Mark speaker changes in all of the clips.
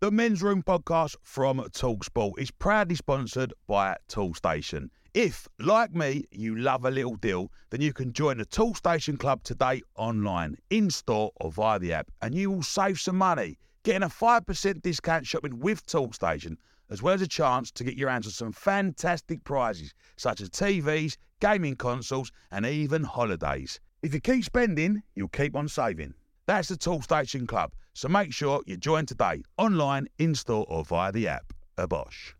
Speaker 1: The Men's Room podcast from Talksport is proudly sponsored by Toolstation. If, like me, you love a little deal, then you can join the Toolstation Club today online, in store, or via the app, and you will save some money. Getting a 5% discount shopping with Toolstation, as well as a chance to get your hands on some fantastic prizes, such as TVs, gaming consoles, and even holidays. If you keep spending, you'll keep on saving. That's the Toolstation Club, so make sure you join today, online, in store, or via the app. A Bosch.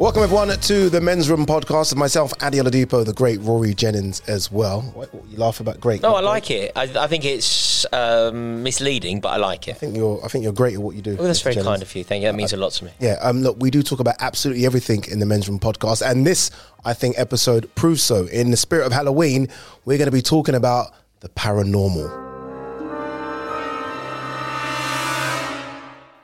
Speaker 2: Welcome everyone to the Men's Room podcast with myself, Adi Oladipo, the great Rory Jennings as well. What, what, you laugh about great?
Speaker 3: No, I
Speaker 2: great?
Speaker 3: like it. I, I think it's um, misleading, but I like it.
Speaker 2: I think you're. I think you're great at what you do.
Speaker 3: Well, that's
Speaker 2: Mr.
Speaker 3: very
Speaker 2: Jennings.
Speaker 3: kind of you. Thank you. That means a lot to me.
Speaker 2: Yeah, um, look, we do talk about absolutely everything in the Men's Room podcast, and this, I think, episode proves so. In the spirit of Halloween, we're going to be talking about the paranormal.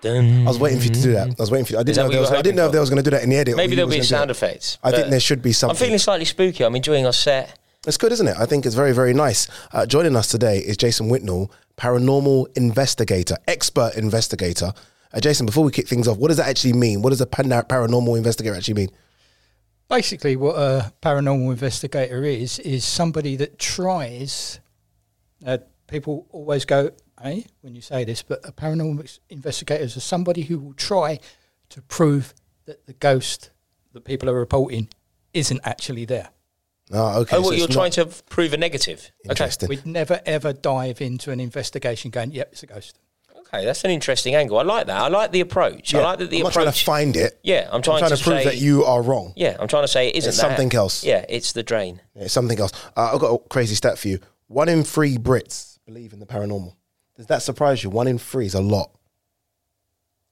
Speaker 3: Dun.
Speaker 2: I was waiting for you to do that. I was waiting for you. I didn't know. There was, I didn't know
Speaker 3: hoping
Speaker 2: if they was going to do that in the edit.
Speaker 3: Maybe
Speaker 2: you
Speaker 3: there'll be
Speaker 2: gonna
Speaker 3: sound
Speaker 2: it.
Speaker 3: effects.
Speaker 2: I think there should be something.
Speaker 3: I'm feeling slightly spooky. I'm enjoying our set.
Speaker 2: It's good, isn't it? I think it's very, very nice. Uh, joining us today is Jason Whitnell, paranormal investigator, expert investigator. Uh, Jason, before we kick things off, what does that actually mean? What does a pan- paranormal investigator actually mean?
Speaker 4: basically what a paranormal investigator is is somebody that tries uh, people always go eh when you say this but a paranormal investigator is somebody who will try to prove that the ghost that people are reporting isn't actually there
Speaker 2: Oh, okay.
Speaker 3: oh,
Speaker 2: so
Speaker 3: well, you're trying to prove a negative. Okay.
Speaker 2: Interesting.
Speaker 4: we'd never ever dive into an investigation going yep it's a ghost
Speaker 3: Okay, that's an interesting angle. I like that. I like the approach. I like that the
Speaker 2: I'm not
Speaker 3: approach.
Speaker 2: trying to find it.
Speaker 3: yeah, I'm trying,
Speaker 2: I'm trying to, prove
Speaker 3: say,
Speaker 2: that you are wrong.
Speaker 3: Yeah, I'm trying to say it isn't
Speaker 2: It's
Speaker 3: that.
Speaker 2: something else.
Speaker 3: Yeah, it's the drain.
Speaker 2: It's something else. Uh, I've got a crazy stat for you. One in three Brits believe in the paranormal. Does that surprise you? One in three is a lot.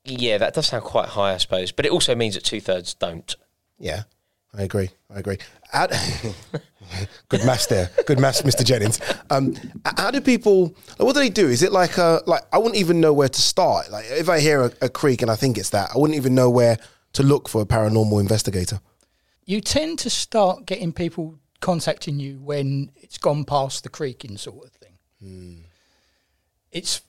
Speaker 3: Yeah, that does sound quite high, I suppose. But it also means that two thirds don't.
Speaker 2: Yeah, I agree. I agree. How, good maths there. Good maths, Mr. Jennings. Um, how do people? What do they do? Is it like a like? I wouldn't even know where to start. Like if I hear a, a creak and I think it's that, I wouldn't even know where to look for a paranormal investigator.
Speaker 4: you tend to start getting people contacting you when it's gone past the creaking sort of thing. It's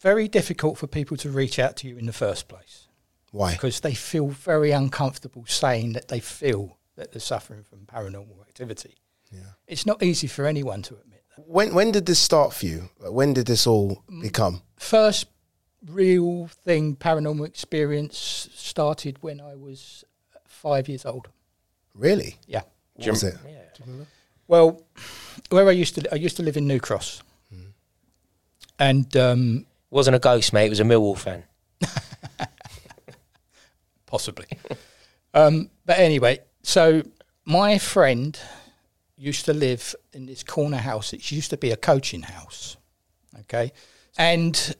Speaker 4: very difficult for people to reach out to you in the first place
Speaker 2: Why?
Speaker 4: because they feel very uncomfortable saying that they feel that they're suffering from paranormal activity. Yeah. It's not easy for anyone to admit that.
Speaker 2: When when did this start for you? When did this all mm. become?
Speaker 4: First real thing, paranormal experience, started when I was five years old.
Speaker 2: Really?
Speaker 4: Yeah.
Speaker 2: What was it? Yeah.
Speaker 4: Well, where I used to, I used to live in New Cross, and um,
Speaker 3: wasn't a ghost, mate. It was a Millwall fan.
Speaker 4: possibly. um, but anyway, so my friend used to live in this corner house. It used to be a coaching house, okay, and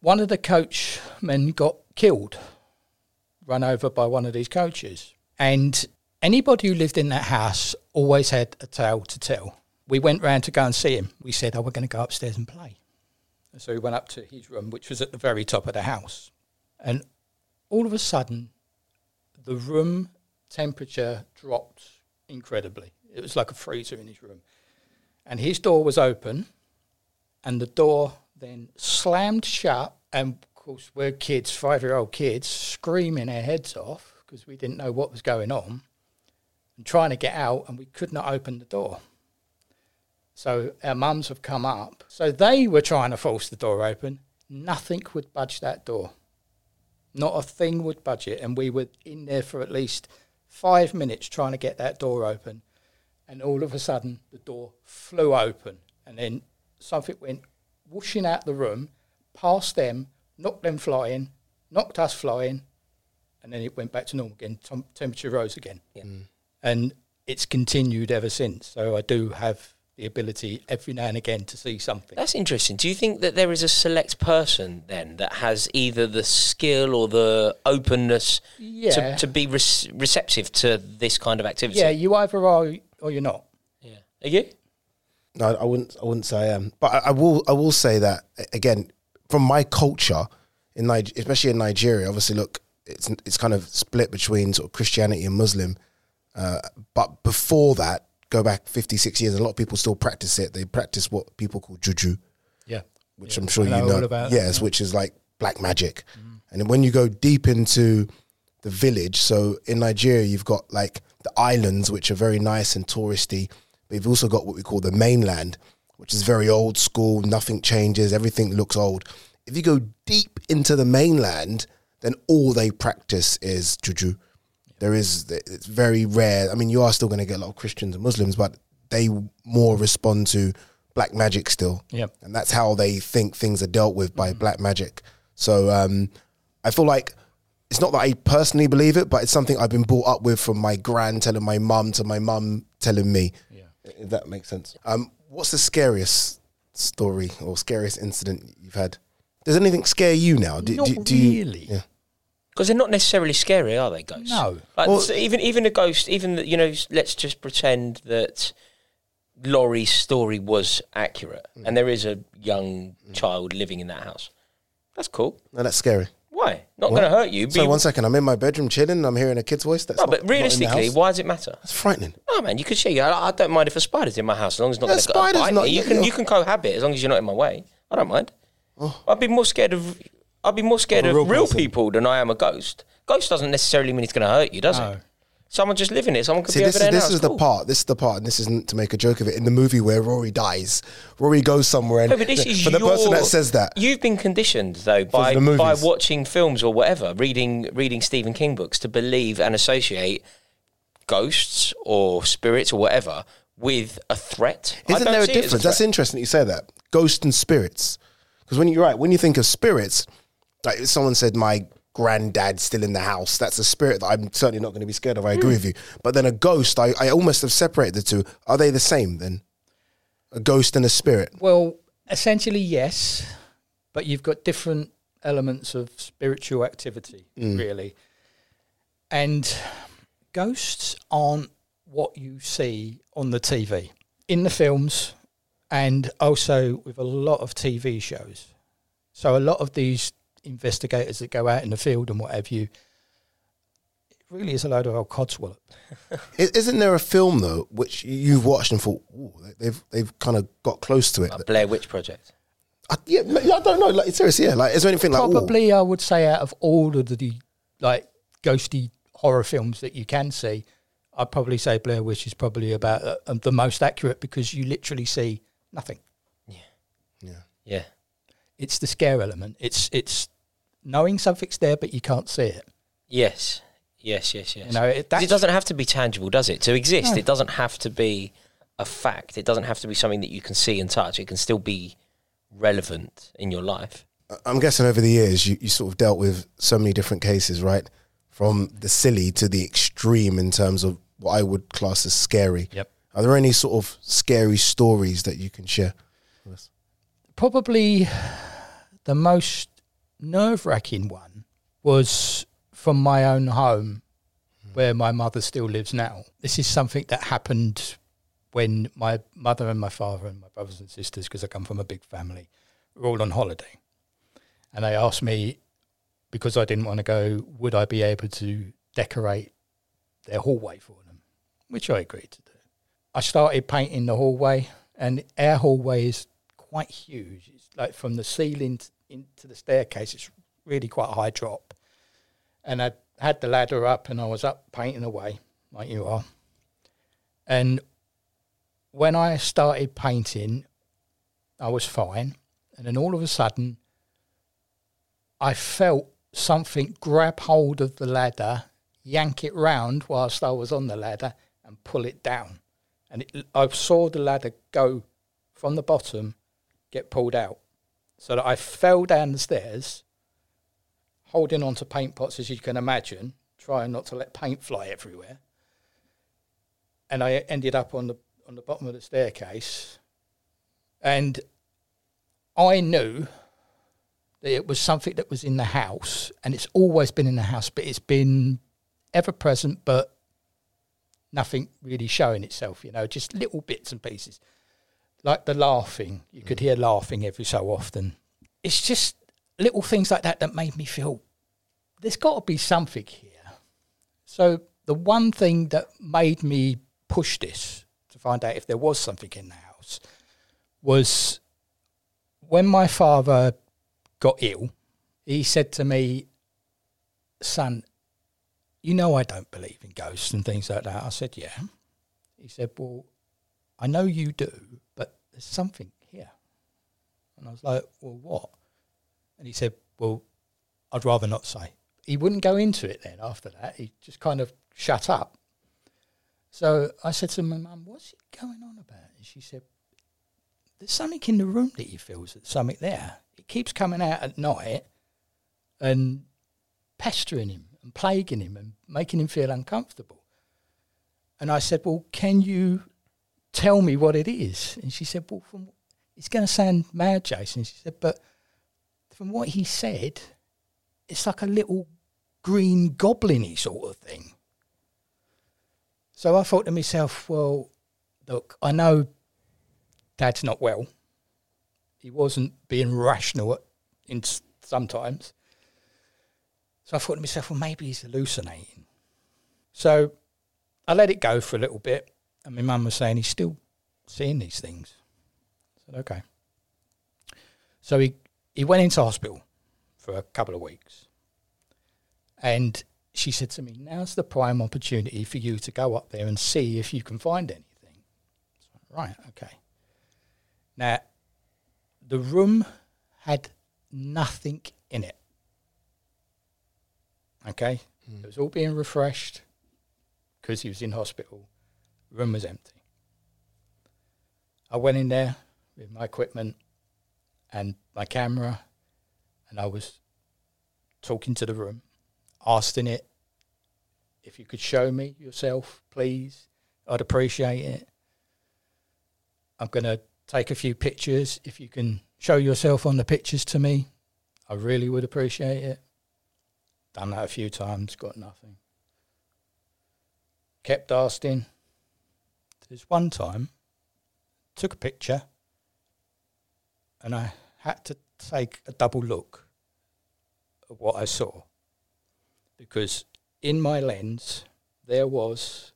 Speaker 4: one of the coachmen got killed, run over by one of these coaches, and anybody who lived in that house always had a tale to tell. We went round to go and see him. We said, "Oh, we're going to go upstairs and play." So we went up to his room, which was at the very top of the house, and all of a sudden, the room temperature dropped incredibly. It was like a freezer in his room. And his door was open, and the door then slammed shut. And of course, we're kids, five year old kids, screaming our heads off because we didn't know what was going on and trying to get out, and we could not open the door. So our mums have come up. So they were trying to force the door open. Nothing would budge that door. Not a thing would budge it. And we were in there for at least five minutes trying to get that door open. and all of a sudden the door flew open, and then something went whooshing out the room, past them, knocked them flying, knocked us flying, and then it went back to normal again. Tem- temperature rose again,
Speaker 3: Yeah.
Speaker 4: and it's continued ever since. So I do have the ability every now and again to see something.
Speaker 3: That's interesting. Do you think that there is a select person then that has either the skill or the openness
Speaker 4: Yeah.
Speaker 3: to, to be rec- receptive to this kind of activity?
Speaker 4: Yeah, you either are or you're not.
Speaker 3: yeah. Are you?
Speaker 2: No, I wouldn't. I wouldn't say I am, but I, I will. I will say that again from my culture in Niger, especially in Nigeria. Obviously, look, it's it's kind of split between sort of Christianity and Muslim. Uh, but before that, go back 56 years, a lot of people still practice it. They practice what people call juju,
Speaker 4: Yeah.
Speaker 2: which I'm sure
Speaker 4: I
Speaker 2: you
Speaker 4: know
Speaker 2: know.
Speaker 4: all about that,
Speaker 2: yes, which is like black magic. Mm. And then when you go deep into the village, so in Nigeria, you've got like the islands, which are very nice and touristy, but you've also got what we call the mainland, which is very old school. Nothing changes. Everything looks old. If you go deep into the mainland, then all they practice is juju. There is it's very rare. I mean, you are still going to get a lot of Christians and Muslims, but they more respond to black magic still.
Speaker 4: Yep.
Speaker 2: and that's how they think things are dealt with by black magic. So um, I feel like it's not that I personally believe it, but it's something I've been brought up with from my grand telling my mum to my mum telling me.
Speaker 4: Yeah.
Speaker 2: If that makes sense. Um, what's the scariest story or scariest incident you've had? Does anything scare you now? Do,
Speaker 4: Not
Speaker 2: do, do you-
Speaker 4: really.
Speaker 2: yeah.
Speaker 3: Because they're not necessarily scary, are they, ghosts?
Speaker 4: No.
Speaker 3: Like,
Speaker 2: Well-
Speaker 3: so even even a ghost, even the, you know, let's just pretend that Laurie's story was accurate,
Speaker 2: Mm.
Speaker 3: and there is a young child living in that house. That's cool.
Speaker 2: No, that's scary.
Speaker 3: Why? Not going to hurt you.
Speaker 2: So one second, I'm in my bedroom chilling. And I'm hearing a kid's voice. That's
Speaker 3: no,
Speaker 2: not,
Speaker 3: but
Speaker 2: not in the
Speaker 3: realistically,
Speaker 2: house.
Speaker 3: why does it matter?
Speaker 2: That's frightening.
Speaker 3: No, man, you could share. I, I don't mind if a spider's in my house as long as it's not
Speaker 2: Yeah,
Speaker 3: going to
Speaker 2: spider's
Speaker 3: bite
Speaker 2: not-
Speaker 3: me. You can you can cohabit as long as you're not in my way. I don't mind.
Speaker 2: Oh.
Speaker 3: I'd be more scared of I'd be more scared
Speaker 1: Of real
Speaker 3: real, people than I am a ghost. Ghost doesn't necessarily mean it's going to hurt you, does
Speaker 4: No.
Speaker 3: it? Someone just living it. Someone could
Speaker 2: See,
Speaker 3: be
Speaker 2: this
Speaker 3: over
Speaker 2: is
Speaker 3: there
Speaker 2: this
Speaker 3: now.
Speaker 2: is
Speaker 3: it's
Speaker 2: the
Speaker 3: cool.
Speaker 2: part. This is the part, and this isn't to make a joke of it. In the movie where Rory dies, Rory goes somewhere, and
Speaker 3: No, but this is
Speaker 2: for the person that says that,
Speaker 3: You've been conditioned though by by watching films or whatever, reading reading Stephen King books to believe and associate ghosts or spirits or whatever with a threat.
Speaker 2: Isn't there a
Speaker 3: see it as
Speaker 2: difference? That's interesting that you say that. Ghosts and spirits. Because when you're right, when you think of spirits, like if someone said my granddad's still in the house, that's a spirit that I'm certainly not going to be scared of. I agree with you. But then a ghost, I, I almost have separated the two. Are they the same then? A ghost and a spirit.
Speaker 4: Well, essentially, yes, but you've got different elements of spiritual activity, mm. really. And ghosts aren't what you see on the TV, in the films, and also with a lot of TV shows. So, a lot of these investigators that go out in the field and what have you, it really is a load of old codswallop.
Speaker 2: Isn't there a film though which you've watched and thought they've they've kind of got close to it?
Speaker 3: Like Blair Witch Project.
Speaker 2: I, yeah, I don't know. Like seriously, yeah. Like is there anything like ooh,
Speaker 4: Probably, I would say, out of all of the like ghosty horror films that you can see, I'd probably say Blair Witch is probably about uh, um, the most accurate because you literally see nothing.
Speaker 3: Yeah. Yeah. Yeah.
Speaker 4: It's the scare element. It's it's knowing something's there but you can't see it.
Speaker 3: Yes. Yes. Yes. Yes.
Speaker 4: You know, it,
Speaker 3: 'Cause
Speaker 4: that's
Speaker 3: it doesn't have to be tangible, does it? To exist, it doesn't have to be a fact. It doesn't have to be something that you can see and touch. It can still be relevant in your life.
Speaker 2: I'm guessing over the years you, you sort of dealt with so many different cases, right? From the silly to the extreme in terms of what I would class as scary.
Speaker 4: Yep.
Speaker 2: Are there any sort of scary stories that you can share? with us?
Speaker 4: probably the most nerve wracking one was from my own home hmm. where my mother still lives now. This is something that happened when my mother and my father and my brothers and sisters, because I come from a big family, were all on holiday. And they asked me, because I didn't want to go, would I be able to decorate their hallway for them, which I agreed to do. I started painting the hallway, and our hallway is quite huge. It's like from the ceiling t- into the staircase, it's really quite a high drop. And I had the ladder up, and I was up painting away, like you are. And when I started painting, I was fine. And then all of a sudden, I felt something grab hold of the ladder, yank it round whilst I was on the ladder, and pull it down. and it, I saw the ladder go from the bottom, get pulled out, so that I fell down the stairs, holding onto paint pots as you can imagine, trying not to let paint fly everywhere. And I ended up on the on the bottom of the staircase, and I knew that it was something that was in the house, and it's always been in the house, but it's been ever present, but nothing really showing itself, you know, just little bits and pieces. Like the laughing, you could hear laughing every so often. It's just little things like that that made me feel there's got to be something here. So the one thing that made me push this to find out if there was something in the house was when my father got ill, he said to me, Son, you know I don't believe in ghosts and things like that. I said, Yeah. He said, Well, I know you do, there's something here. And I was like, Well, what? And he said, Well, I'd rather not say. He wouldn't go into it then after that. He just kind of shut up. So I said to my mum, What's it going on about? And she said, There's something in the room that he feels, there's something there. It keeps coming out at night and pestering him and plaguing him and making him feel uncomfortable. And I said, Well, can you tell me what it is? And she said, Well, from, it's going to sound mad, Jason. She said, But from what he said, it's like a little green goblin sort of thing. So I thought to myself, Well, look, I know dad's not well. He wasn't being rational at, in sometimes. So I thought to myself, well, maybe he's hallucinating. So I let it go for a little bit, and my mum was saying he's still seeing these things. I said, okay. So he, he went into hospital for a couple of weeks. And she said to me, now's the prime opportunity for you to go up there and see if you can find anything. So, right, okay. Now, the room had nothing in it. Okay? Hmm. It was all being refreshed because he was in hospital. Room was empty. I went in there with my equipment and my camera, and I was talking to the room, asking it if you could show me yourself, please. I'd appreciate it. I'm going to take a few pictures. If you can show yourself on the pictures to me, I really would appreciate it. Done that a few times, got nothing. Kept asking. There's one time, took a picture, and I had to take a double look at what I saw. Because in my lens, there was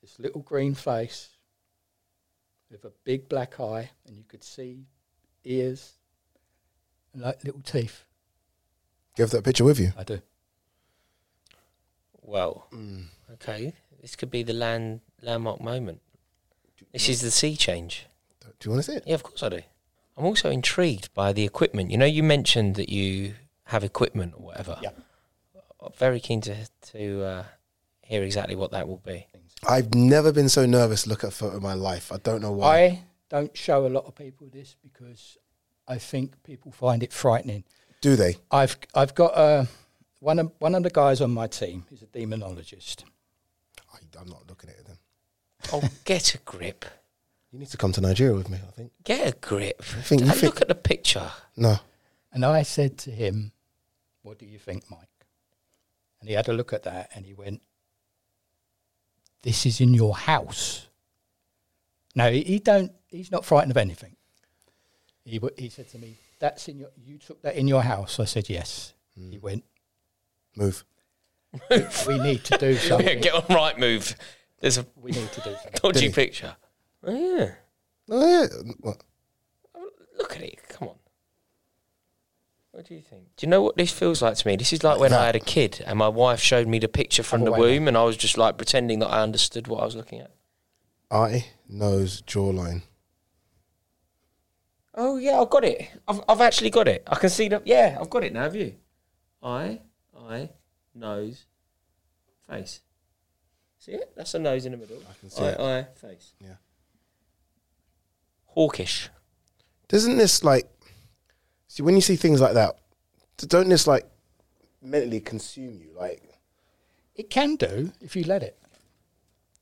Speaker 4: this little green face with a big black eye, and you could see ears and like little teeth.
Speaker 2: Do you have that picture with you?
Speaker 4: I do.
Speaker 3: Well, mm. okay. This could be the land landmark moment. This is the sea change.
Speaker 2: Do you want to see it?
Speaker 3: Yeah, of course I do. I'm also intrigued by the equipment. You know, you mentioned that you have equipment or whatever.
Speaker 4: Yeah.
Speaker 3: I'm very keen to to uh, hear exactly what that will be.
Speaker 2: I've never been so nervous to look at a photo in my life. I don't know why.
Speaker 4: I don't show a lot of people this because I think people find it frightening.
Speaker 2: Do they?
Speaker 4: I've I've got uh, one of one of the guys on my team is a demonologist.
Speaker 2: I, I'm not looking at it then.
Speaker 3: Oh, get a grip.
Speaker 2: You need to come to Nigeria with me, I think.
Speaker 3: Get a grip.
Speaker 2: think- you
Speaker 3: Have a
Speaker 2: think-
Speaker 3: look at the picture.
Speaker 2: No.
Speaker 4: And I said to him, What do you think, Mike? And he had a look at that and he went, This is in your house. No, he, he don't he's not frightened of anything. He w- he said to me, That's in your you took that in your house. I said, Yes. He hmm. went,
Speaker 2: Move.
Speaker 4: We need to do
Speaker 3: Yeah,
Speaker 4: something.
Speaker 3: get on right move. There's a
Speaker 4: we need to do something.
Speaker 3: dodgy
Speaker 2: Did he?
Speaker 3: picture. Oh, yeah.
Speaker 2: Oh, yeah. What?
Speaker 3: Look at it. Come on. What do you think? Do you know what this feels like to me? This is like when I had a kid and my wife showed me the picture from the
Speaker 4: Other way
Speaker 3: womb and I was just like pretending that I understood what I was looking at.
Speaker 2: Eye, nose, jawline.
Speaker 3: Oh yeah, I've got it. I've I've actually got it. I can see the yeah, I've got it now. Have you? Eye, eye, nose, face. See it? That's a nose in the middle. I
Speaker 2: can see
Speaker 3: eye,
Speaker 2: it.
Speaker 3: eye, face.
Speaker 2: Yeah.
Speaker 3: Hawkish.
Speaker 2: Doesn't this like see when you see things like that? Don't this like mentally consume you? Like
Speaker 4: It can do if you let it.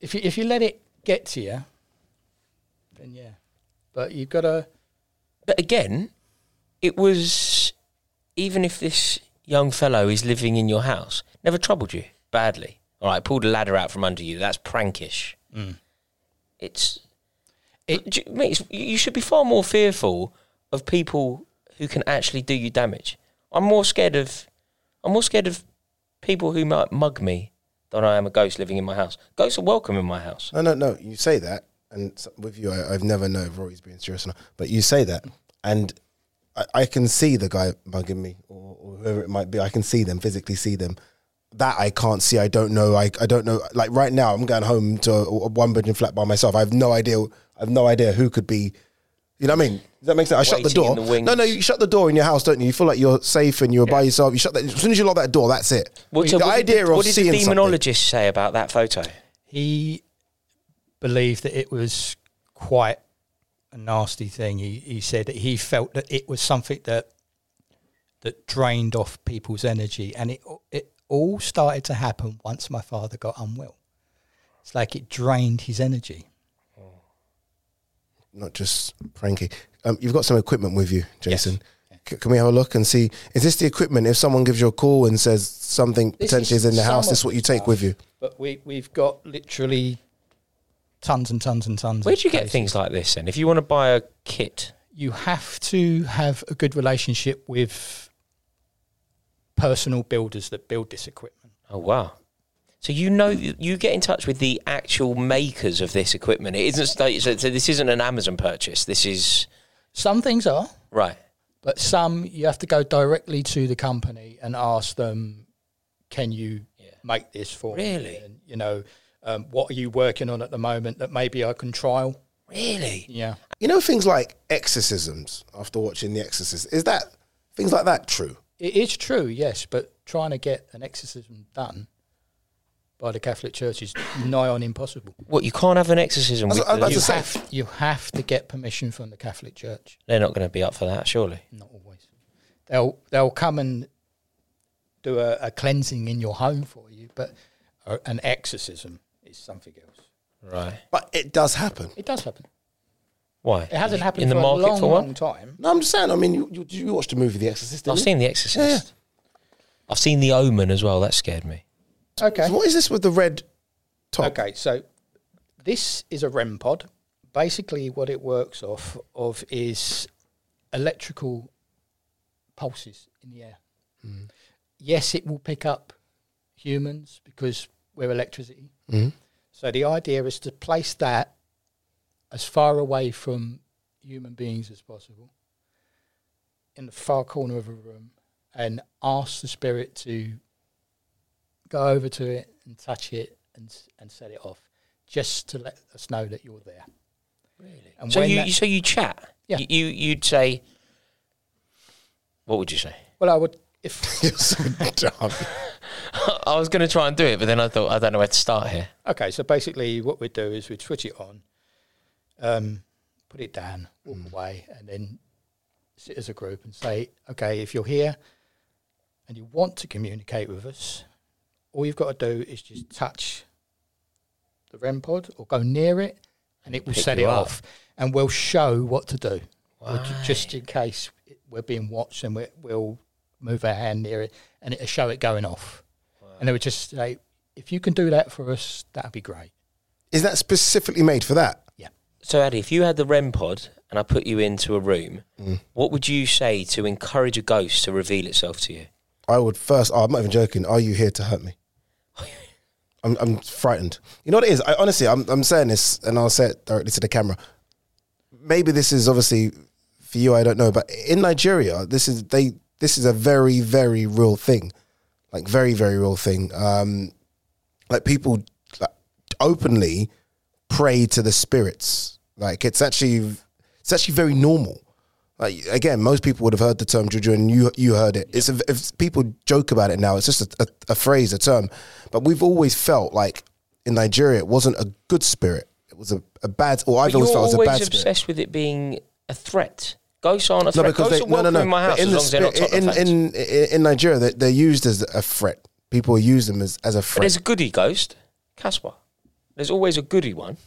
Speaker 4: If you if you let it get to you, then yeah. But you've got to.
Speaker 3: But again, it was even if this young fellow is living in your house, never troubled you badly. All right, pulled a ladder out from under you. That's prankish. Mm. It's
Speaker 4: It-
Speaker 3: do you- mate, it's- you should be far more fearful of people who can actually do you damage. I'm more scared of I'm more scared of people who might mug me than I am a ghost living in my house. Ghosts are welcome in my house.
Speaker 2: no, no, no. You say that, and with you, I, I've never known if Rory's being serious or not. But you say that, and I, I can see the guy mugging me or, or whoever it might be. I can see them physically, see them. That I can't see. I don't know. I, I don't know. Like right now, I'm going home to a, a one bedroom flat by myself. I have no idea. I have no idea who could be. You know what I mean? Does that make sense? I shut the door.
Speaker 3: the
Speaker 2: no, no. You shut the door in your house, don't you? You feel like you're safe and you're by yourself. You shut that. As soon as you lock that door, that's it.
Speaker 3: What, so
Speaker 2: the
Speaker 3: what
Speaker 2: idea
Speaker 3: did, the-
Speaker 2: of
Speaker 3: what did the
Speaker 2: seeing something-
Speaker 3: say about that photo?
Speaker 4: He believed that it was quite a nasty thing. He he said that he felt that it was something that that drained off people's energy, and it it all started to happen once my father got unwell. It's like it drained his energy.
Speaker 2: not just pranky. Um, you've got some equipment with you, Jason. C- can we have a look and see? Is this the equipment? If someone gives you a call and says something
Speaker 4: This
Speaker 2: potentially is in the house, this is what you take
Speaker 4: stuff,
Speaker 2: with you.
Speaker 4: But we we've got literally tons and tons and tons.
Speaker 3: Where
Speaker 4: of
Speaker 3: do you get things like this then? If you want to buy a kit,
Speaker 4: you have to have a good relationship with personal builders that build this equipment.
Speaker 3: oh wow. So you know you get in touch with the actual makers of this equipment. It isn't sta- so, so this isn't an Amazon purchase. This is
Speaker 4: Some things are,
Speaker 3: right.
Speaker 4: but some you have to go directly to the company and ask them, "Can you make this for
Speaker 3: Really?
Speaker 4: me?" And, you know, um, what are you working on at the moment that maybe I can trial?
Speaker 3: Really?
Speaker 4: Yeah,
Speaker 2: You know things like exorcisms. After watching The Exorcist, is that things like that true?
Speaker 4: It is true, yes, but trying to get an exorcism done by the Catholic Church is nigh on impossible.
Speaker 3: What you can't have an exorcism.
Speaker 2: I
Speaker 3: With
Speaker 2: I was
Speaker 3: the,
Speaker 4: You have, you have to get permission from the Catholic Church.
Speaker 3: they're not going to be up for that, surely.
Speaker 4: Not always. They'll they'll come and do a, a cleansing in your home for you, but uh, an exorcism is something else.
Speaker 3: Right.
Speaker 2: But it does happen.
Speaker 4: It does happen.
Speaker 3: Why?
Speaker 4: It hasn't happened
Speaker 3: in the market
Speaker 4: a long,
Speaker 3: for one.
Speaker 4: long time.
Speaker 2: No, I'm just saying. I mean, you, you, you watched the movie The Exorcist. Didn't
Speaker 3: I've
Speaker 2: you?
Speaker 3: seen The Exorcist. I've seen The Omen as well. That scared me.
Speaker 4: Okay.
Speaker 2: So what is this with the red top?
Speaker 4: Okay. So this is a REM pod. Basically, what it works off of is electrical pulses in the air. Yes, it will pick up humans because we're electricity.
Speaker 2: Mhm.
Speaker 4: So the idea is to place that as far away from human beings as possible in the far corner of a room and ask the spirit to go over to it and touch it and and set it off just to let us know that you're there.
Speaker 3: Really?
Speaker 4: And
Speaker 3: So
Speaker 4: when
Speaker 3: you,
Speaker 4: that-
Speaker 3: you so you chat.
Speaker 4: Yeah.
Speaker 3: You, you you'd say. What would you say?
Speaker 4: Well, I would if
Speaker 2: You're so dumb.
Speaker 3: I was going to try and do it, but then I thought I don't know where to start here.
Speaker 4: okay. So basically, what we'd do is we'd switch it on, um, put it down, walk away, and then sit as a group and say, okay, if you're here and you want to communicate with us, all you've got to do is just touch the REM pod or go near it, and it will
Speaker 3: Pick
Speaker 4: set it
Speaker 3: up.
Speaker 4: off, and we'll show what to do. Or ju- just in case we're being watched, and we, we'll move our hand near it, and it'll show it going off. And they would just say, if you can do that for us, that'd be great.
Speaker 2: Is that specifically made for that?
Speaker 3: So, Addy, if you had the REM pod and I put you into a room, what would you say to encourage a ghost to reveal itself to you?
Speaker 2: I would first. Oh, I'm not even joking. Are you here to hurt me? I'm, I'm frightened. You know what it is? I honestly, I'm, I'm saying this, and I'll say it directly to the camera. Maybe this is obviously for you. I don't know, but in Nigeria, this is they. This is a very, very real thing, like very, very real thing. Um, like people like, openly pray to the spirits. Like it's actually, it's actually very normal. Like again, most people would have heard the term juju, and you you heard it. It's a, if people joke about it now. It's just a, a, a phrase, a term. But we've always felt like in Nigeria, it wasn't a good spirit. It was a, a bad, or I've always felt it was a bad spirit.
Speaker 3: obsessed with it being a threat. Ghosts aren't a threat.
Speaker 2: No, because
Speaker 3: Ghosts
Speaker 2: they, no, no, no.
Speaker 3: in my house
Speaker 2: But
Speaker 3: as long as they're not
Speaker 2: spirit- in, in, in, in Nigeria, they're, they're used as a threat. People use them as, as a
Speaker 3: But
Speaker 2: threat.
Speaker 3: there's a goody ghost, Casper. There's always a goody one.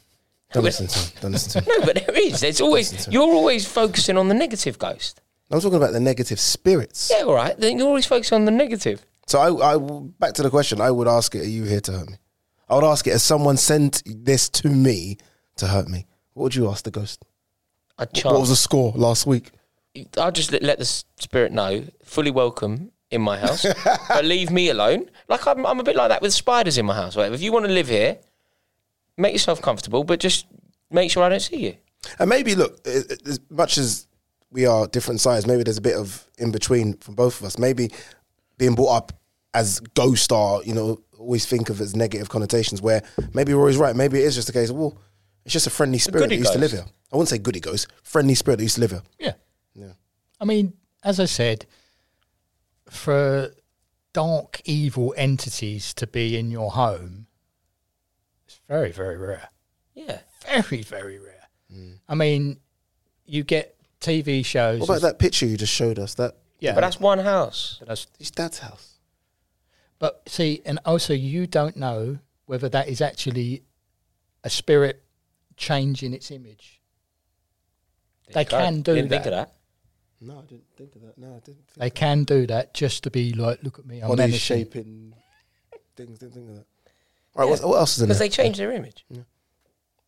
Speaker 2: Don't listen to him. Don't listen to him.
Speaker 3: No, but there is. There's always. You're always focusing on the negative ghost.
Speaker 2: I'm talking about the negative spirits.
Speaker 3: Yeah, all right. Then you're always focusing on the negative.
Speaker 2: So I, I, back to the question. I would ask it: Are you here to hurt me? I would ask it: Has someone sent this to me to hurt me? What would you ask the ghost?
Speaker 3: I
Speaker 2: What was the score last week?
Speaker 3: I'll just let, let the spirit know. Fully welcome in my house, but leave me alone. Like I'm, I'm a bit like that with spiders in my house. Whatever. If you want to live here, make yourself comfortable, but just make sure I don't see you.
Speaker 2: And maybe look, a- a- as much as we are different sides, maybe there's a bit of in between from both of us. Maybe being brought up as ghost are, you know, always think of as negative connotations. Where maybe Rory's right. Maybe it is just a case of well, it's just a friendly spirit that
Speaker 3: goody
Speaker 2: used to live here. I wouldn't say goody goes. friendly spirit that used to live here.
Speaker 4: Yeah.
Speaker 2: Yeah.
Speaker 4: I mean, as I said, for dark, evil entities to be in your home, it's very, very rare.
Speaker 3: Yeah.
Speaker 4: Very, very rare. Mm. I mean, you get TV shows.
Speaker 2: What about that picture you just showed us? That
Speaker 4: Yeah.
Speaker 3: But that's one house.
Speaker 4: but that's-
Speaker 2: his dad's house.
Speaker 4: but see, and also you don't know whether that is actually a spirit changing its image. They can do
Speaker 3: Didn't think of
Speaker 4: that.
Speaker 3: that.
Speaker 2: No, I didn't think of that. No, I didn't. Think
Speaker 4: They can do that just to be like, look at me, I'm
Speaker 2: body
Speaker 4: menacing.
Speaker 2: shaping things. Didn't think of that. All right, what, what else is in there?
Speaker 3: Because they changed their image.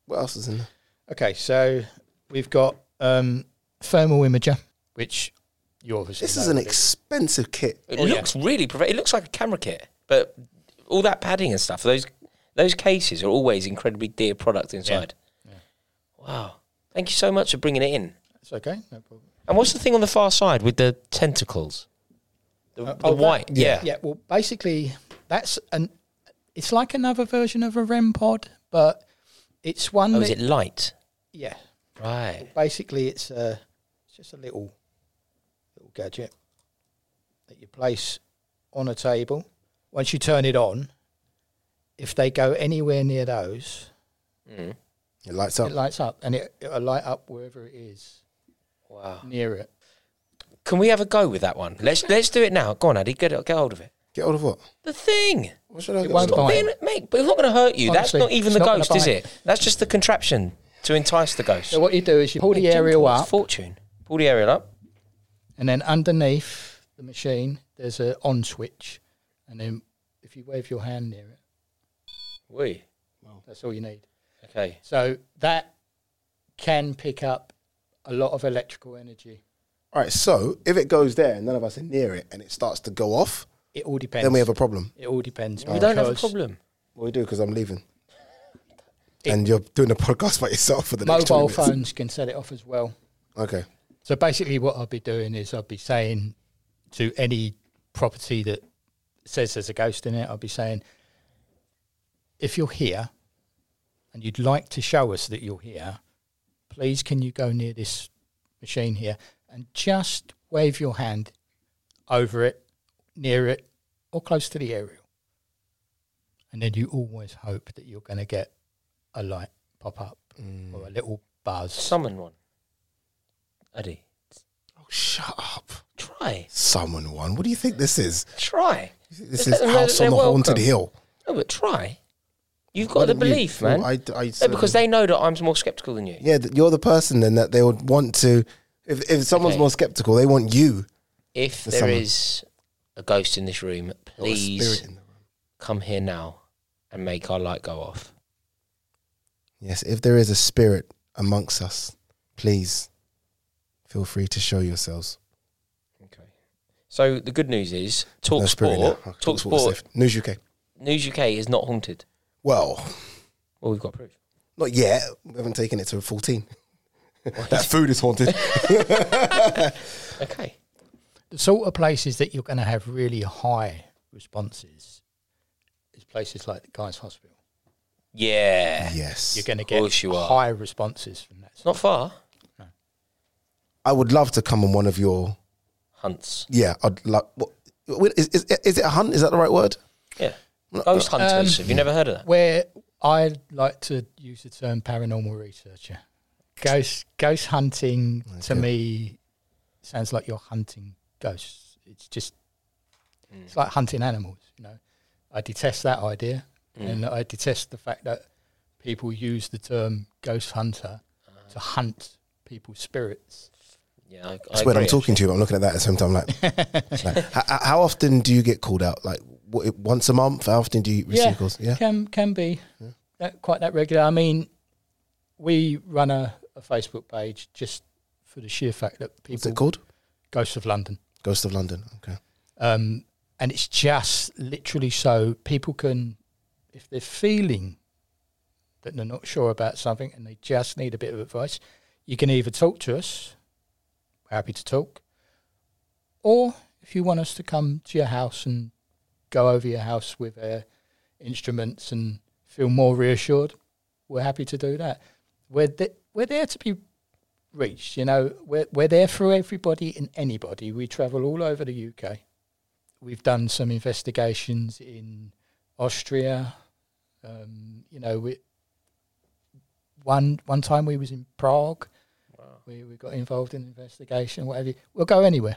Speaker 2: What else is in there?
Speaker 4: Okay, so we've got um, thermal imager, which you obviously
Speaker 2: This is an
Speaker 4: what
Speaker 2: expensive kit.
Speaker 3: It
Speaker 4: Oh, yeah.
Speaker 3: looks really prof- It looks like a camera kit, but all that padding and stuff. Those those cases are always incredibly dear product inside. Wow! Thank you so much for bringing it in.
Speaker 4: It's okay, no problem.
Speaker 3: And what's the thing on the far side with the tentacles? The,
Speaker 4: Uh,
Speaker 3: the
Speaker 4: oh, that-
Speaker 3: white, yeah.
Speaker 4: Yeah, well, basically, that's an. It's like another version of a REM pod, but it's one.
Speaker 3: Oh,
Speaker 4: that,
Speaker 3: is it light?
Speaker 4: Yeah,
Speaker 3: Right.
Speaker 4: basically, it's a. It's just a little, little gadget that you place on a table. Once you turn it on, if they go anywhere near those,
Speaker 3: Mm.
Speaker 2: It lights up.
Speaker 4: it lights up, and it, it'll light up wherever it is
Speaker 3: Wow.
Speaker 4: near it.
Speaker 3: Can we have a go with that one? Let's let's do it now. Go on, Addy. Get it- get hold of it.
Speaker 2: Get hold of what?
Speaker 3: The thing.
Speaker 2: What should I
Speaker 4: It
Speaker 2: get
Speaker 4: won't
Speaker 2: hold
Speaker 4: bite.
Speaker 3: Being, mate, but it's not going to hurt you.
Speaker 4: Honestly,
Speaker 3: That's not even
Speaker 4: it's
Speaker 3: the
Speaker 4: not gonna
Speaker 3: ghost, is
Speaker 4: bite.
Speaker 3: it? That's just the contraption to entice the ghost.
Speaker 4: So what you do is you pull the aerial up,
Speaker 3: Fortune. Pull the aerial up.
Speaker 4: and then underneath the machine there's a on switch, and then if you wave your hand near it,
Speaker 3: We.
Speaker 4: Well, that's all you need.
Speaker 3: Okay.
Speaker 4: So that can pick up a lot of electrical energy.
Speaker 2: All right, so if it goes there and none of us are near it and it starts to go off,
Speaker 4: It all depends.
Speaker 2: then we have a problem.
Speaker 4: it all depends.
Speaker 3: We don't have a
Speaker 4: because
Speaker 3: problem.
Speaker 2: What we do because I'm leaving.
Speaker 4: It-
Speaker 2: and you're doing a podcast by yourself for the next 20
Speaker 4: Mobile
Speaker 2: minutes.
Speaker 4: phones can set it off as well.
Speaker 2: Okay.
Speaker 4: So basically, what I'll be doing is I'll be saying to any property that says there's a ghost in it, I'll be saying, if you're here and you'd like to show us that you're here, please can you go near this machine here and just wave your hand over it, near it, or close to the aerial. And then you always hope that you're going to get a light pop up or a mm. little buzz.
Speaker 3: Summon one. Addy.
Speaker 2: Oh, shut up.
Speaker 3: Try.
Speaker 2: Summon one. What do you think this is?
Speaker 3: Try.
Speaker 2: This
Speaker 3: They're-
Speaker 2: is
Speaker 3: they're-
Speaker 2: House on
Speaker 3: they're
Speaker 2: the Haunted. Hill.
Speaker 3: No, but try. You've
Speaker 2: Why
Speaker 3: got the
Speaker 2: don't you-
Speaker 3: belief,
Speaker 2: well,
Speaker 3: man.
Speaker 2: I, I,
Speaker 3: No, because they know that I'm more skeptical than you.
Speaker 2: Yeah, th- you're the person then that they would want to. If if someone's
Speaker 3: Okay.
Speaker 2: more skeptical, they want you.
Speaker 3: If
Speaker 2: The
Speaker 3: there
Speaker 2: summon.
Speaker 3: is a ghost in this room, please
Speaker 2: spirit in the room.
Speaker 3: come here now and make our light go off.
Speaker 2: Yes, if there is a spirit amongst us, please feel free to show yourselves.
Speaker 3: Okay. So the good news is Talk
Speaker 2: No.
Speaker 3: Sport,
Speaker 2: Okay,
Speaker 3: Talk Sport.
Speaker 2: News UK.
Speaker 3: News UK is not haunted.
Speaker 2: Well,
Speaker 3: Well, we've got proof.
Speaker 2: not yet. We haven't taken it to 14. that food is haunted.
Speaker 3: Okay.
Speaker 4: The sort of places that you're going to have really high responses is places like the Guy's Hospital.
Speaker 3: Yeah.
Speaker 2: yes.
Speaker 4: You're going to get
Speaker 3: you are.
Speaker 4: high responses from that.
Speaker 3: It's not far.
Speaker 2: I would love to come on one of your.
Speaker 3: Hunts.
Speaker 2: Yeah, I'd like. What, what- is, is, is it a hunt? Is that the right word?
Speaker 3: Yeah. Ghost
Speaker 4: Um,
Speaker 3: hunters. Have you never heard of that?
Speaker 4: Where I like to use the term paranormal researcher. Ghost ghost hunting to me sounds like you're hunting ghosts. It's just mm. it's like hunting animals. You know, I detest that idea, mm. and I detest the fact that people use the term ghost hunter uh-huh. to hunt people's spirits.
Speaker 3: Yeah, I,
Speaker 2: That's
Speaker 3: I
Speaker 2: when I'm
Speaker 3: agree,
Speaker 2: talking to you. But I'm looking at that at the same time. Like, like, how, how often do you get called out? Like what, once a month? How often do you receive calls? Yeah.
Speaker 4: can can be that, quite that regular. I mean, we run a, a Facebook page just for the sheer fact that
Speaker 2: What's
Speaker 4: people
Speaker 2: it called?
Speaker 4: Ghosts of London,
Speaker 2: Ghost of London. Okay.
Speaker 4: um, and it's just literally so people can, if they're feeling that they're not sure about something and they just need a bit of advice, you can either talk to us, we're happy to talk, or if you want us to come to your house and go over your house with uh, instruments and feel more reassured, we're happy to do that. We're th- we're there to be reached. You know, we're we're there for everybody and anybody. We travel all over the UK. We've done some investigations in Austria. Um, you know, we one one time we was in Prague. We we got involved in investigation. Whatever. We'll go anywhere.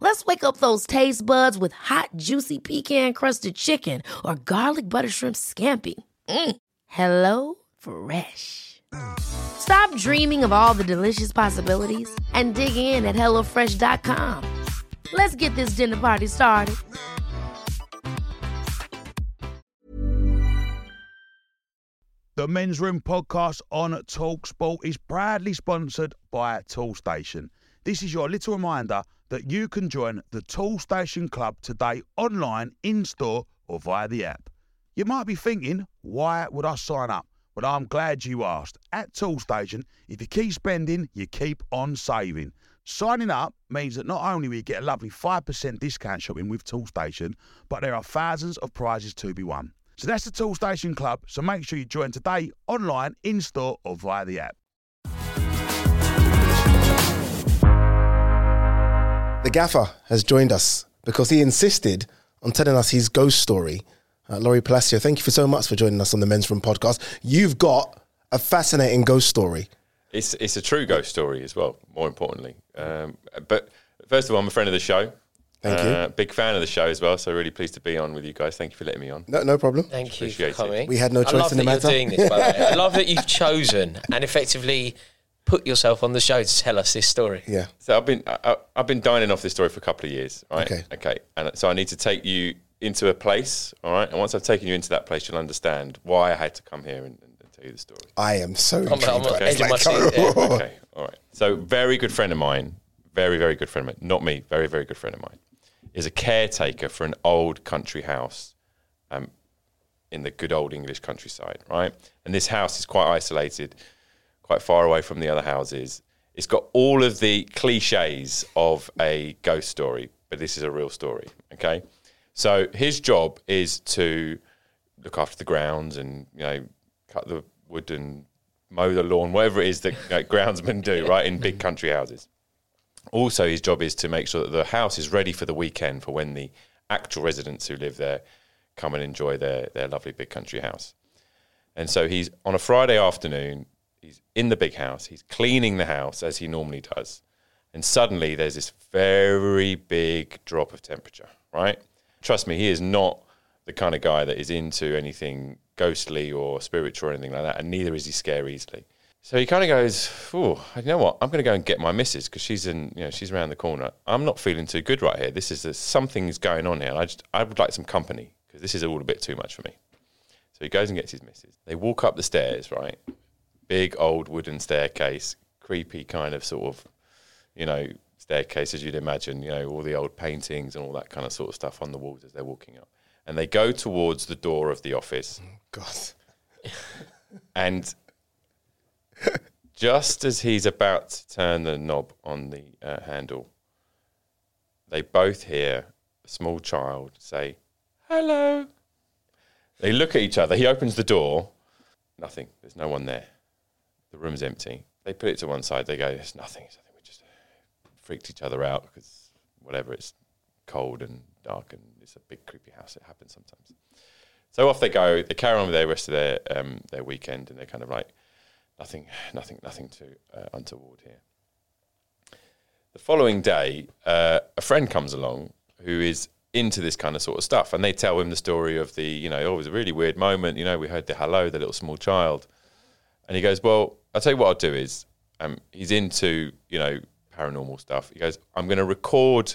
Speaker 5: Let's wake up those taste buds with hot, juicy pecan-crusted chicken or garlic butter shrimp scampi. Mm. Hello Fresh. Stop dreaming of all the delicious possibilities and dig in at HelloFresh.com. Let's get this dinner party started.
Speaker 1: The Men's Room podcast on Talksport is proudly sponsored by Toolstation. This is your little reminder that you can join the Toolstation Club today online, in store, or via the app. You might be thinking, why would I sign up? Well, I'm glad you asked. At Toolstation, if you keep spending, you keep on saving. Signing up means that not only will you get a lovely 5% discount shopping with Toolstation, but there are thousands of prizes to be won. So that's the Toolstation Club, so make sure you join today online, in store, or via the app.
Speaker 2: The gaffer has joined us because he insisted on telling us his ghost story. Uh, Laurie Palacio, thank you for so much for joining us on the Men's Room podcast. You've got a fascinating ghost story.
Speaker 6: It's it's a true ghost story as well. More importantly, um, but first of all, I'm a friend of the show.
Speaker 2: Thank you.
Speaker 6: Uh, big fan of the show as well. So really pleased to be on with you guys. Thank you for letting me on.
Speaker 2: No, no problem.
Speaker 3: Thank you
Speaker 6: Appreciate
Speaker 3: for
Speaker 6: it.
Speaker 3: coming.
Speaker 2: We had no choice in the
Speaker 3: that
Speaker 2: matter.
Speaker 3: You're doing this, by the way. I love that you've chosen and effectively put yourself on the show to tell us this story.
Speaker 2: Yeah.
Speaker 6: So I've been I, I- I've been dining off this story for a couple of years, right?
Speaker 2: Okay.
Speaker 6: Okay. And so I need to take you into a place, all right? And once I've taken you into that place, you'll understand why I had to come here and, and tell you the story.
Speaker 2: I am so
Speaker 3: I'm,
Speaker 2: intrigued
Speaker 3: I'm
Speaker 2: by
Speaker 3: on the
Speaker 2: this.
Speaker 3: edge of my
Speaker 2: Like,
Speaker 3: seat there.
Speaker 6: okay, all right. So, very good friend of mine, very, very good friend of mine, not me, very, very good friend of mine, is a caretaker for an old country house um, in the good old English countryside, right? And this house is quite isolated, quite far away from the other houses. It's got all of the cliches of a ghost story, but this is a real story, okay? So, his job is to look after the grounds and, you know, cut the wood and mow the lawn, whatever it is that you know, groundsmen do, right, in big country houses. Also, his job is to make sure that the house is ready for the weekend for when the actual residents who live there come and enjoy their, their lovely big country house. And so he's on a Friday afternoon, he's in the big house, he's cleaning the house as he normally does. And suddenly there's this very big drop of temperature, right? Trust me, he is not the kind of guy that is into anything ghostly or spiritual or anything like that, and neither is he scare easily. So he kind of goes, "Oh, you know what? I'm going to go and get my missus because she's in, you know, she's around the corner. I'm not feeling too good right here. This is a, something's going on here. And I just, I would like some company because this is all a bit too much for me." So he goes and gets his missus. They walk up the stairs, right? Big old wooden staircase, creepy kind of sort of, you know, staircase as you'd imagine. You know, all the old paintings and all that kind of sort of stuff on the walls as they're walking up. And they go towards the door of the office
Speaker 2: God.
Speaker 6: and just as he's about to turn the knob on the uh, handle, they both hear a small child say, Hello. They look at each other. He opens the door. Nothing. There's no one there. The room's empty. They put it to one side. They go, "It's nothing. So I think we just freaked each other out because whatever, it's cold and dark and it's a big creepy house. It happens sometimes. So off they go. They carry on with their rest of their um, their weekend, and they're kind of like nothing, nothing, nothing to uh, untoward here. The following day, uh, a friend comes along who is into this kind of sort of stuff, and they tell him the story of the, you know, oh, it was a really weird moment. You know, we heard the hello, the little small child, and he goes, "Well, I'll tell you what I'll do is, um, he's into, you know, paranormal stuff. He goes, I'm going to record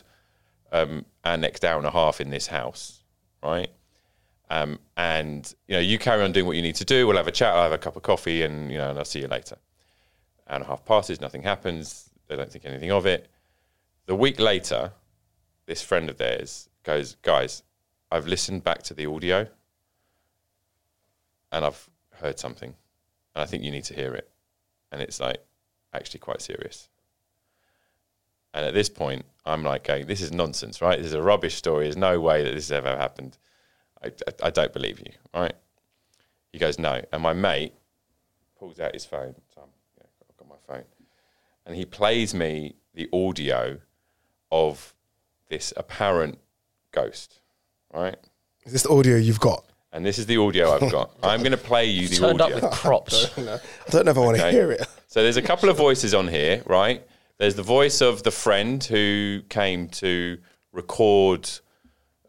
Speaker 6: um, our next hour and a half in this house, right? Um, and you know, you carry on doing what you need to do. We'll have a chat. I'll have a cup of coffee, and you know, and I'll see you later. Hour and a half passes, nothing happens. They don't think anything of it. The week later, this friend of theirs goes, "Guys, I've listened back to the audio, and I've heard something, I think you need to hear it." And it's like actually quite serious. And at this point, I'm like going, "This is nonsense, right? This is a rubbish story. There's no way that this has ever happened." I, I, I don't believe you, right? He goes, no. And my mate pulls out his phone. So yeah, I've got my phone. And he plays me the audio of this apparent ghost, right?
Speaker 2: Is this the audio you've got?
Speaker 6: And this is the audio I've got. I'm going to play you the
Speaker 3: Turned
Speaker 6: audio.
Speaker 3: up with props.
Speaker 2: I don't know if I want to
Speaker 6: Okay.
Speaker 2: hear it.
Speaker 6: So there's a couple of voices on here, right? There's the voice of the friend who came to record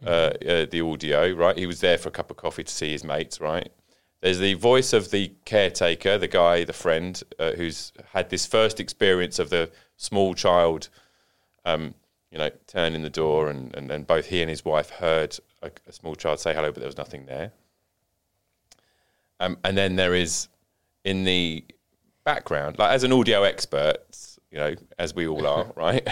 Speaker 6: uh, uh, the audio, right? He was there for a cup of coffee to see his mates, right? There's the voice of the caretaker, the guy, the friend, uh, who's had this first experience of the small child, um, you know, turn in the door, and, and then both he and his wife heard a, a small child say hello, but there was nothing there. Um, and then there is in the background, like as an audio expert, you know, as we all are, right?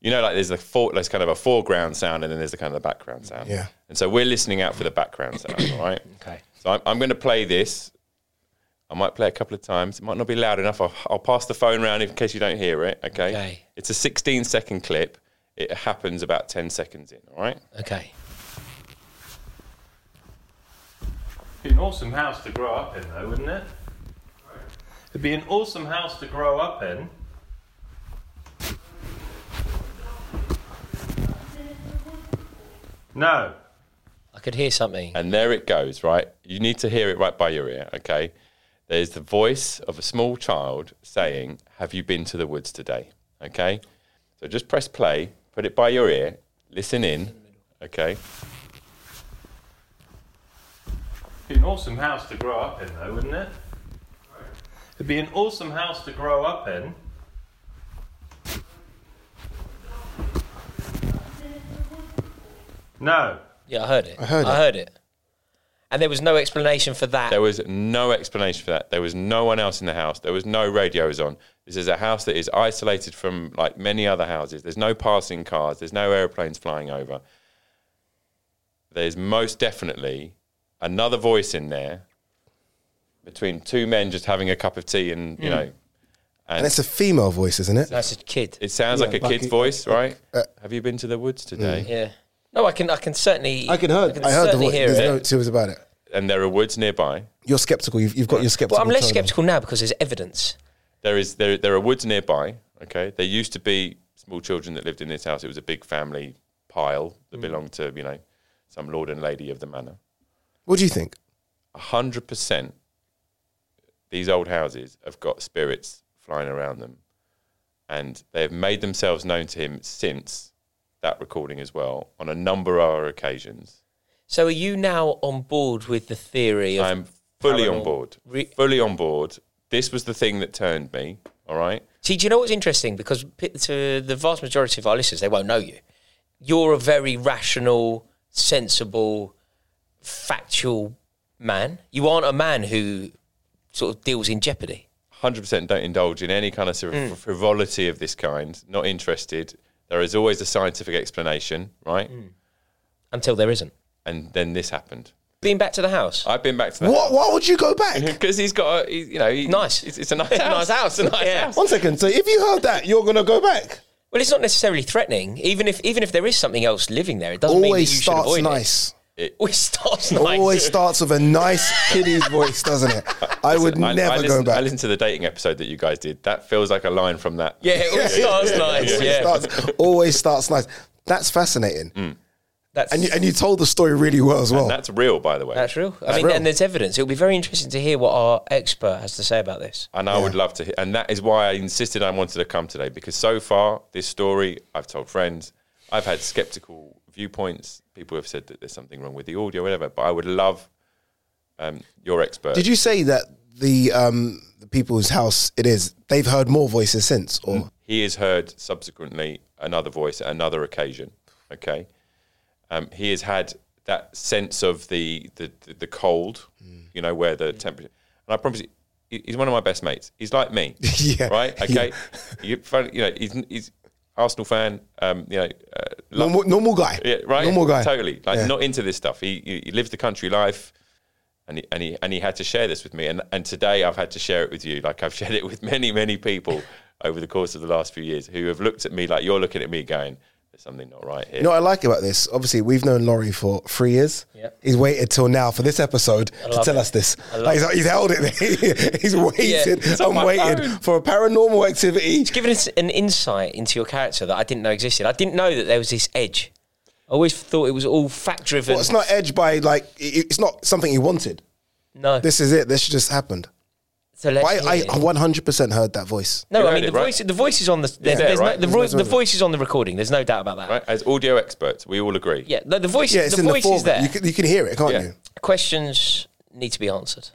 Speaker 6: You know, like there's a for, there's kind of a foreground sound, and then there's the kind of the background sound.
Speaker 2: Yeah.
Speaker 6: And so we're listening out for the background sound, all right?
Speaker 3: Okay.
Speaker 6: So I'm, I'm going to play this. I might play a couple of times. It might not be loud enough. I'll, I'll pass the phone around in case you don't hear it. Okay.
Speaker 3: Okay.
Speaker 6: It's a 16 second clip. It happens about 10 seconds in. All right.
Speaker 3: Okay.
Speaker 7: Be an awesome house to grow up in, though, wouldn't it? It'd be an awesome house to grow up in. No.
Speaker 3: I could hear something.
Speaker 6: And there it goes. Right. You need to hear it right by your ear. Okay. There's the voice of a small child saying, "Have you been to the woods today?" Okay. So just press play. Put it by your ear. Listen in. Okay.
Speaker 7: Be an awesome house to grow up in, though, wouldn't it? It'd be an awesome house to grow up in. No.
Speaker 3: Yeah, I heard it. I
Speaker 2: heard it.
Speaker 3: I heard it. And there was no explanation for that.
Speaker 6: There was no explanation for that. There was no one else in the house. There was no radios on. This is a house that is isolated from like many other houses. There's no passing cars. There's no airplanes flying over. There's most definitely another voice in there between two men just having a cup of tea and you know.
Speaker 2: And it's a female voice, isn't it?
Speaker 3: That's a kid.
Speaker 6: It sounds
Speaker 2: Yeah,
Speaker 6: like a
Speaker 2: like
Speaker 6: kid's
Speaker 2: it-
Speaker 6: voice, right?
Speaker 2: uh,
Speaker 6: Have you been to the woods today?
Speaker 3: Yeah. No, I can. I can certainly.
Speaker 8: I can hear-
Speaker 3: I can
Speaker 2: I heard the
Speaker 3: certainly
Speaker 2: voice.
Speaker 3: hear
Speaker 2: There's
Speaker 3: it.
Speaker 2: no two ways about it.
Speaker 6: And there are woods nearby.
Speaker 2: You're skeptical. You've, you've got your skeptical.
Speaker 3: Well, I'm less
Speaker 2: tone on.
Speaker 3: skeptical now because there's evidence.
Speaker 6: There is there there are woods nearby. Okay, there used to be small children that lived in this house. It was a big family pile that hmm. belonged to you know some lord and lady of the manor.
Speaker 2: What do you think?
Speaker 6: A hundred percent, these old houses have got spirits flying around them, and they have made themselves known to him since that recording as well on a number of other occasions.
Speaker 3: So, are you now on board with the theory of?
Speaker 6: I'm fully on board.
Speaker 3: Re-
Speaker 6: fully on board. This was the thing that turned me. All right.
Speaker 3: See, do you know what's interesting? Because to the vast majority of our listeners, they won't know you. You're a very rational, sensible, factual man. You aren't a man who sort of deals in jeopardy.
Speaker 6: hundred percent don't indulge in any kind of sort of
Speaker 3: Mm.
Speaker 6: frivolity of this kind. Not interested. There is always a scientific explanation, right? Mm.
Speaker 3: Until there isn't.
Speaker 6: And then this happened.
Speaker 3: Been back to the house.
Speaker 6: I've been back to the
Speaker 2: What? Why would you go back?
Speaker 6: because he's got a, he, you know, he,
Speaker 3: Nice.
Speaker 6: It's, it's a nice
Speaker 3: Nice
Speaker 6: house.
Speaker 3: house.
Speaker 6: A nice
Speaker 3: Yeah.
Speaker 6: house.
Speaker 2: One second. So if you heard that, you're gonna go back.
Speaker 3: Well, it's not necessarily threatening. Even if even if there is something else living there, it doesn't mean that you
Speaker 2: Always
Speaker 3: should
Speaker 2: starts
Speaker 3: avoid
Speaker 2: nice.
Speaker 3: it. It always starts nice.
Speaker 2: Always starts with a nice kiddie's voice, doesn't it? I would
Speaker 6: I,
Speaker 2: never
Speaker 6: I
Speaker 2: go back.
Speaker 6: I listened to the dating episode that you guys did. That feels like a line from that.
Speaker 3: Yeah, it always starts nice.
Speaker 2: Always
Speaker 3: Yeah,
Speaker 2: starts, always starts nice. That's fascinating. Mm.
Speaker 3: that's
Speaker 2: And you, and you told the story really well as well.
Speaker 6: And that's real, by the way.
Speaker 3: that's real. I mean,
Speaker 2: real.
Speaker 3: and there's evidence. It'll be very interesting to hear what our expert has to say about this.
Speaker 6: And I would love to, hear, and that is why I insisted I wanted to come today because so far this story, I've told friends, I've had skeptical viewpoints. People have said that there's something wrong with the audio, whatever. But I would love um, your expert.
Speaker 2: Did you say that the um, the people whose house it is, they've heard more voices since? Or
Speaker 6: He has heard subsequently another voice at another occasion. Okay, um, he has had that sense of the the, the, the cold, you know, where the temperature. And I promise you, he's one of my best mates. He's like me,
Speaker 2: Yeah,
Speaker 6: right? Okay, you, you know, he's he's Arsenal fan. Um, you know, uh,
Speaker 2: normal, normal guy,
Speaker 6: yeah, right,
Speaker 2: Normal guy,
Speaker 6: totally. Like
Speaker 2: Yeah.
Speaker 6: not into this stuff. He, he he lives the country life. And he, and he and he had to share this with me, and and today I've had to share it with you. Like I've shared it with many many people over the course of the last few years who have looked at me like you're looking at me, going, "There's something not right here."
Speaker 2: You know what I like about this? Obviously, we've known Laurie for three years.
Speaker 3: Yeah.
Speaker 2: He's waited till now for this episode to tell
Speaker 3: it.
Speaker 2: us this. Like, he's, he's held it. he's waited
Speaker 6: on
Speaker 2: and waited
Speaker 6: phone.
Speaker 2: for a paranormal activity.
Speaker 3: He's given us an insight into your character that I didn't know existed. I didn't know that there was this edge. I always thought it was all fact driven.
Speaker 2: Well, it's not edged by like it's not something he wanted.
Speaker 3: No.
Speaker 2: This is it. This just happened.
Speaker 3: So let's
Speaker 2: I, I 100% heard that voice.
Speaker 3: no,
Speaker 6: You
Speaker 3: I
Speaker 6: heard
Speaker 3: mean
Speaker 6: it,
Speaker 3: the
Speaker 6: right?
Speaker 3: voice. The voice is on the. There's,
Speaker 6: there,
Speaker 3: there's
Speaker 6: right?
Speaker 3: no, the,
Speaker 2: There's
Speaker 3: vo- the voice is on the recording. There's no doubt about that.
Speaker 6: Right? As audio experts, we all agree.
Speaker 3: Yeah, no, the voice.
Speaker 2: Yeah, it's
Speaker 3: the
Speaker 2: in the
Speaker 3: voice is
Speaker 2: form.
Speaker 3: there.
Speaker 2: You can, you can hear it, can't
Speaker 6: Yeah.
Speaker 2: you?
Speaker 3: Questions need to be answered.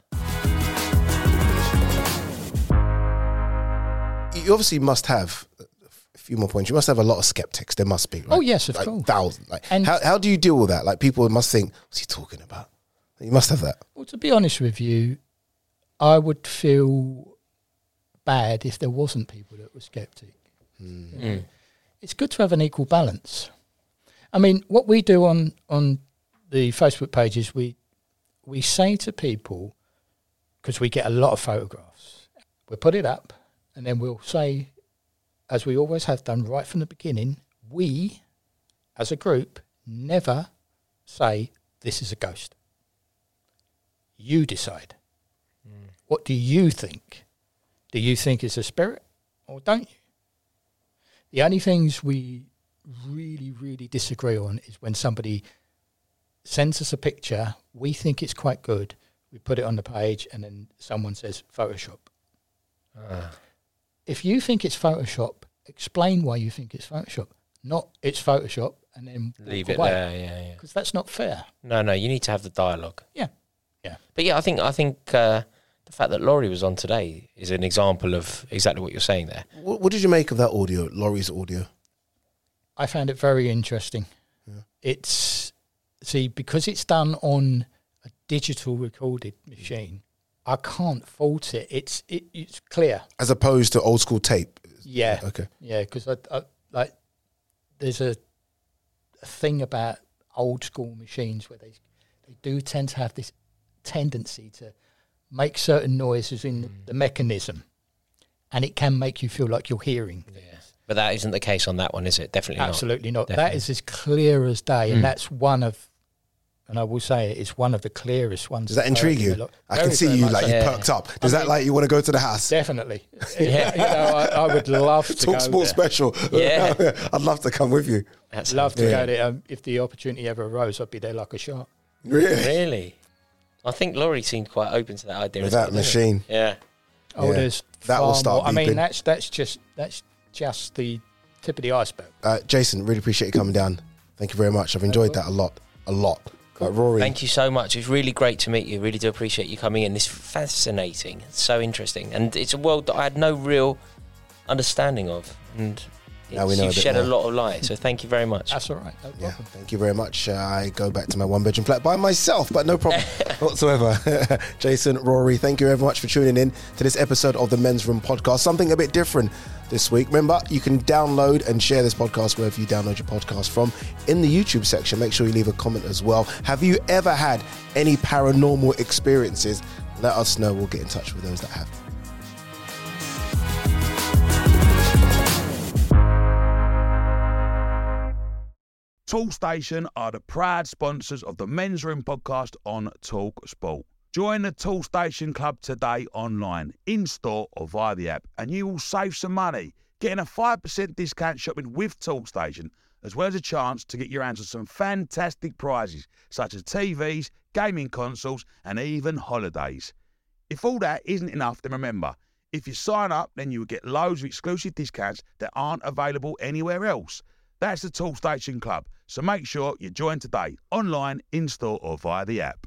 Speaker 2: You obviously must have a few more points. You must have a lot of skeptics. There must be. Right?
Speaker 4: Oh, yes, of
Speaker 2: like
Speaker 4: course.
Speaker 2: Thousands. Like,
Speaker 4: And-
Speaker 2: how, how do you deal with that? Like people must think, what's he talking about? You must have that.
Speaker 4: Well, to be honest with you, I would feel bad if there wasn't people that were skeptic.
Speaker 3: Mm.
Speaker 4: It's good to have an equal balance. I mean, what we do on on the Facebook page is we we say to people because we get a lot of photographs, we'll put it up, and then we'll say, as we always have done right from the beginning, we, as a group, never say this is a ghost. You decide. What do you think? Do you think it's a spirit or don't you? The only things we really, really disagree on is when somebody sends us a picture, we think it's quite good, we put it on the page, and then someone says Photoshop. If you think it's Photoshop, explain why you think it's Photoshop. Not it's Photoshop and then
Speaker 3: Leave it
Speaker 4: away.
Speaker 3: there. Yeah, yeah.
Speaker 4: Because that's not fair.
Speaker 3: No, no. You need to have the dialogue.
Speaker 4: Yeah. Yeah.
Speaker 3: But yeah, I think I think uh, the fact that Laurie was on today is an example of exactly what you're saying there.
Speaker 2: What, what did you make of that audio, Laurie's audio?
Speaker 4: I found it very interesting. It's see because it's done on a digital recorded machine. I can't fault it. It's it, it's clear.
Speaker 2: As opposed to old school tape.
Speaker 4: Yeah.
Speaker 2: Okay.
Speaker 4: Yeah, because I, I like there's a, a thing about old school machines where they they do tend to have this tendency to make certain noises in the, the mechanism, and it can make you feel like you're hearing. things.
Speaker 3: But that isn't the case on that one, is it? Definitely not.
Speaker 4: Absolutely not. That
Speaker 3: Definitely.
Speaker 4: is as clear as day, and that's one of, and I will say it, it's one of the clearest ones.
Speaker 2: Does that intrigue you?
Speaker 4: lot-
Speaker 2: I
Speaker 4: Very,
Speaker 2: can see you like
Speaker 4: so.
Speaker 2: you
Speaker 3: Yeah.
Speaker 2: perked up. Does that like you want to go to the house?
Speaker 4: Definitely.
Speaker 3: Yeah.
Speaker 4: you know, I, I would love to
Speaker 2: Talk
Speaker 4: go
Speaker 2: sports
Speaker 4: there.
Speaker 2: special.
Speaker 3: Yeah.
Speaker 2: I'd love to come with you.
Speaker 3: That's
Speaker 4: Love to
Speaker 2: Yeah.
Speaker 4: go there. Um, if the opportunity ever arose, I'd be there like a shot.
Speaker 2: Really?
Speaker 3: really. I think Laurie seemed quite open to that idea.
Speaker 2: With that
Speaker 3: didn't
Speaker 2: machine.
Speaker 3: Yeah.
Speaker 4: Oh,
Speaker 2: Yeah.
Speaker 4: there's
Speaker 2: That will start
Speaker 4: more. I mean, that's that's just that's just the tip of the iceberg.
Speaker 2: Uh, Jason, really appreciate you coming down. Thank you very much. I've enjoyed that a lot. A lot. Like Rory.
Speaker 3: Thank you so much. It's really great to meet you. Really do appreciate you coming in. It's fascinating. It's so interesting. And it's a world that I had no real understanding of. And
Speaker 2: Now we know
Speaker 3: You've
Speaker 2: bit
Speaker 3: shed a lot of light, so thank you very much.
Speaker 4: That's all right. No
Speaker 2: Yeah, thank you very much. Uh, I go back to my one bedroom flat by myself, but no problem whatsoever. Jason, Rory, thank you very much for tuning in to this episode of the Men's Room podcast. Something a bit different this week. Remember, you can download and share this podcast wherever you download your podcast from in the YouTube section. Make sure you leave a comment as well. Have you ever had any paranormal experiences? Let us know. We'll get in touch with those that have.
Speaker 1: Toolstation are the proud sponsors of the Men's Room podcast on talkSPORT. Join the Toolstation Club today online, in store, or via the app, and you will save some money. Getting a 5% discount shopping with Toolstation, as well as a chance to get your hands on some fantastic prizes, such as TVs, gaming consoles, and even holidays. If all that isn't enough, then remember, if you sign up, then you will get loads of exclusive discounts that aren't available anywhere else. That's the Toolstation Club. So make sure you join today, online, in store, or via the app.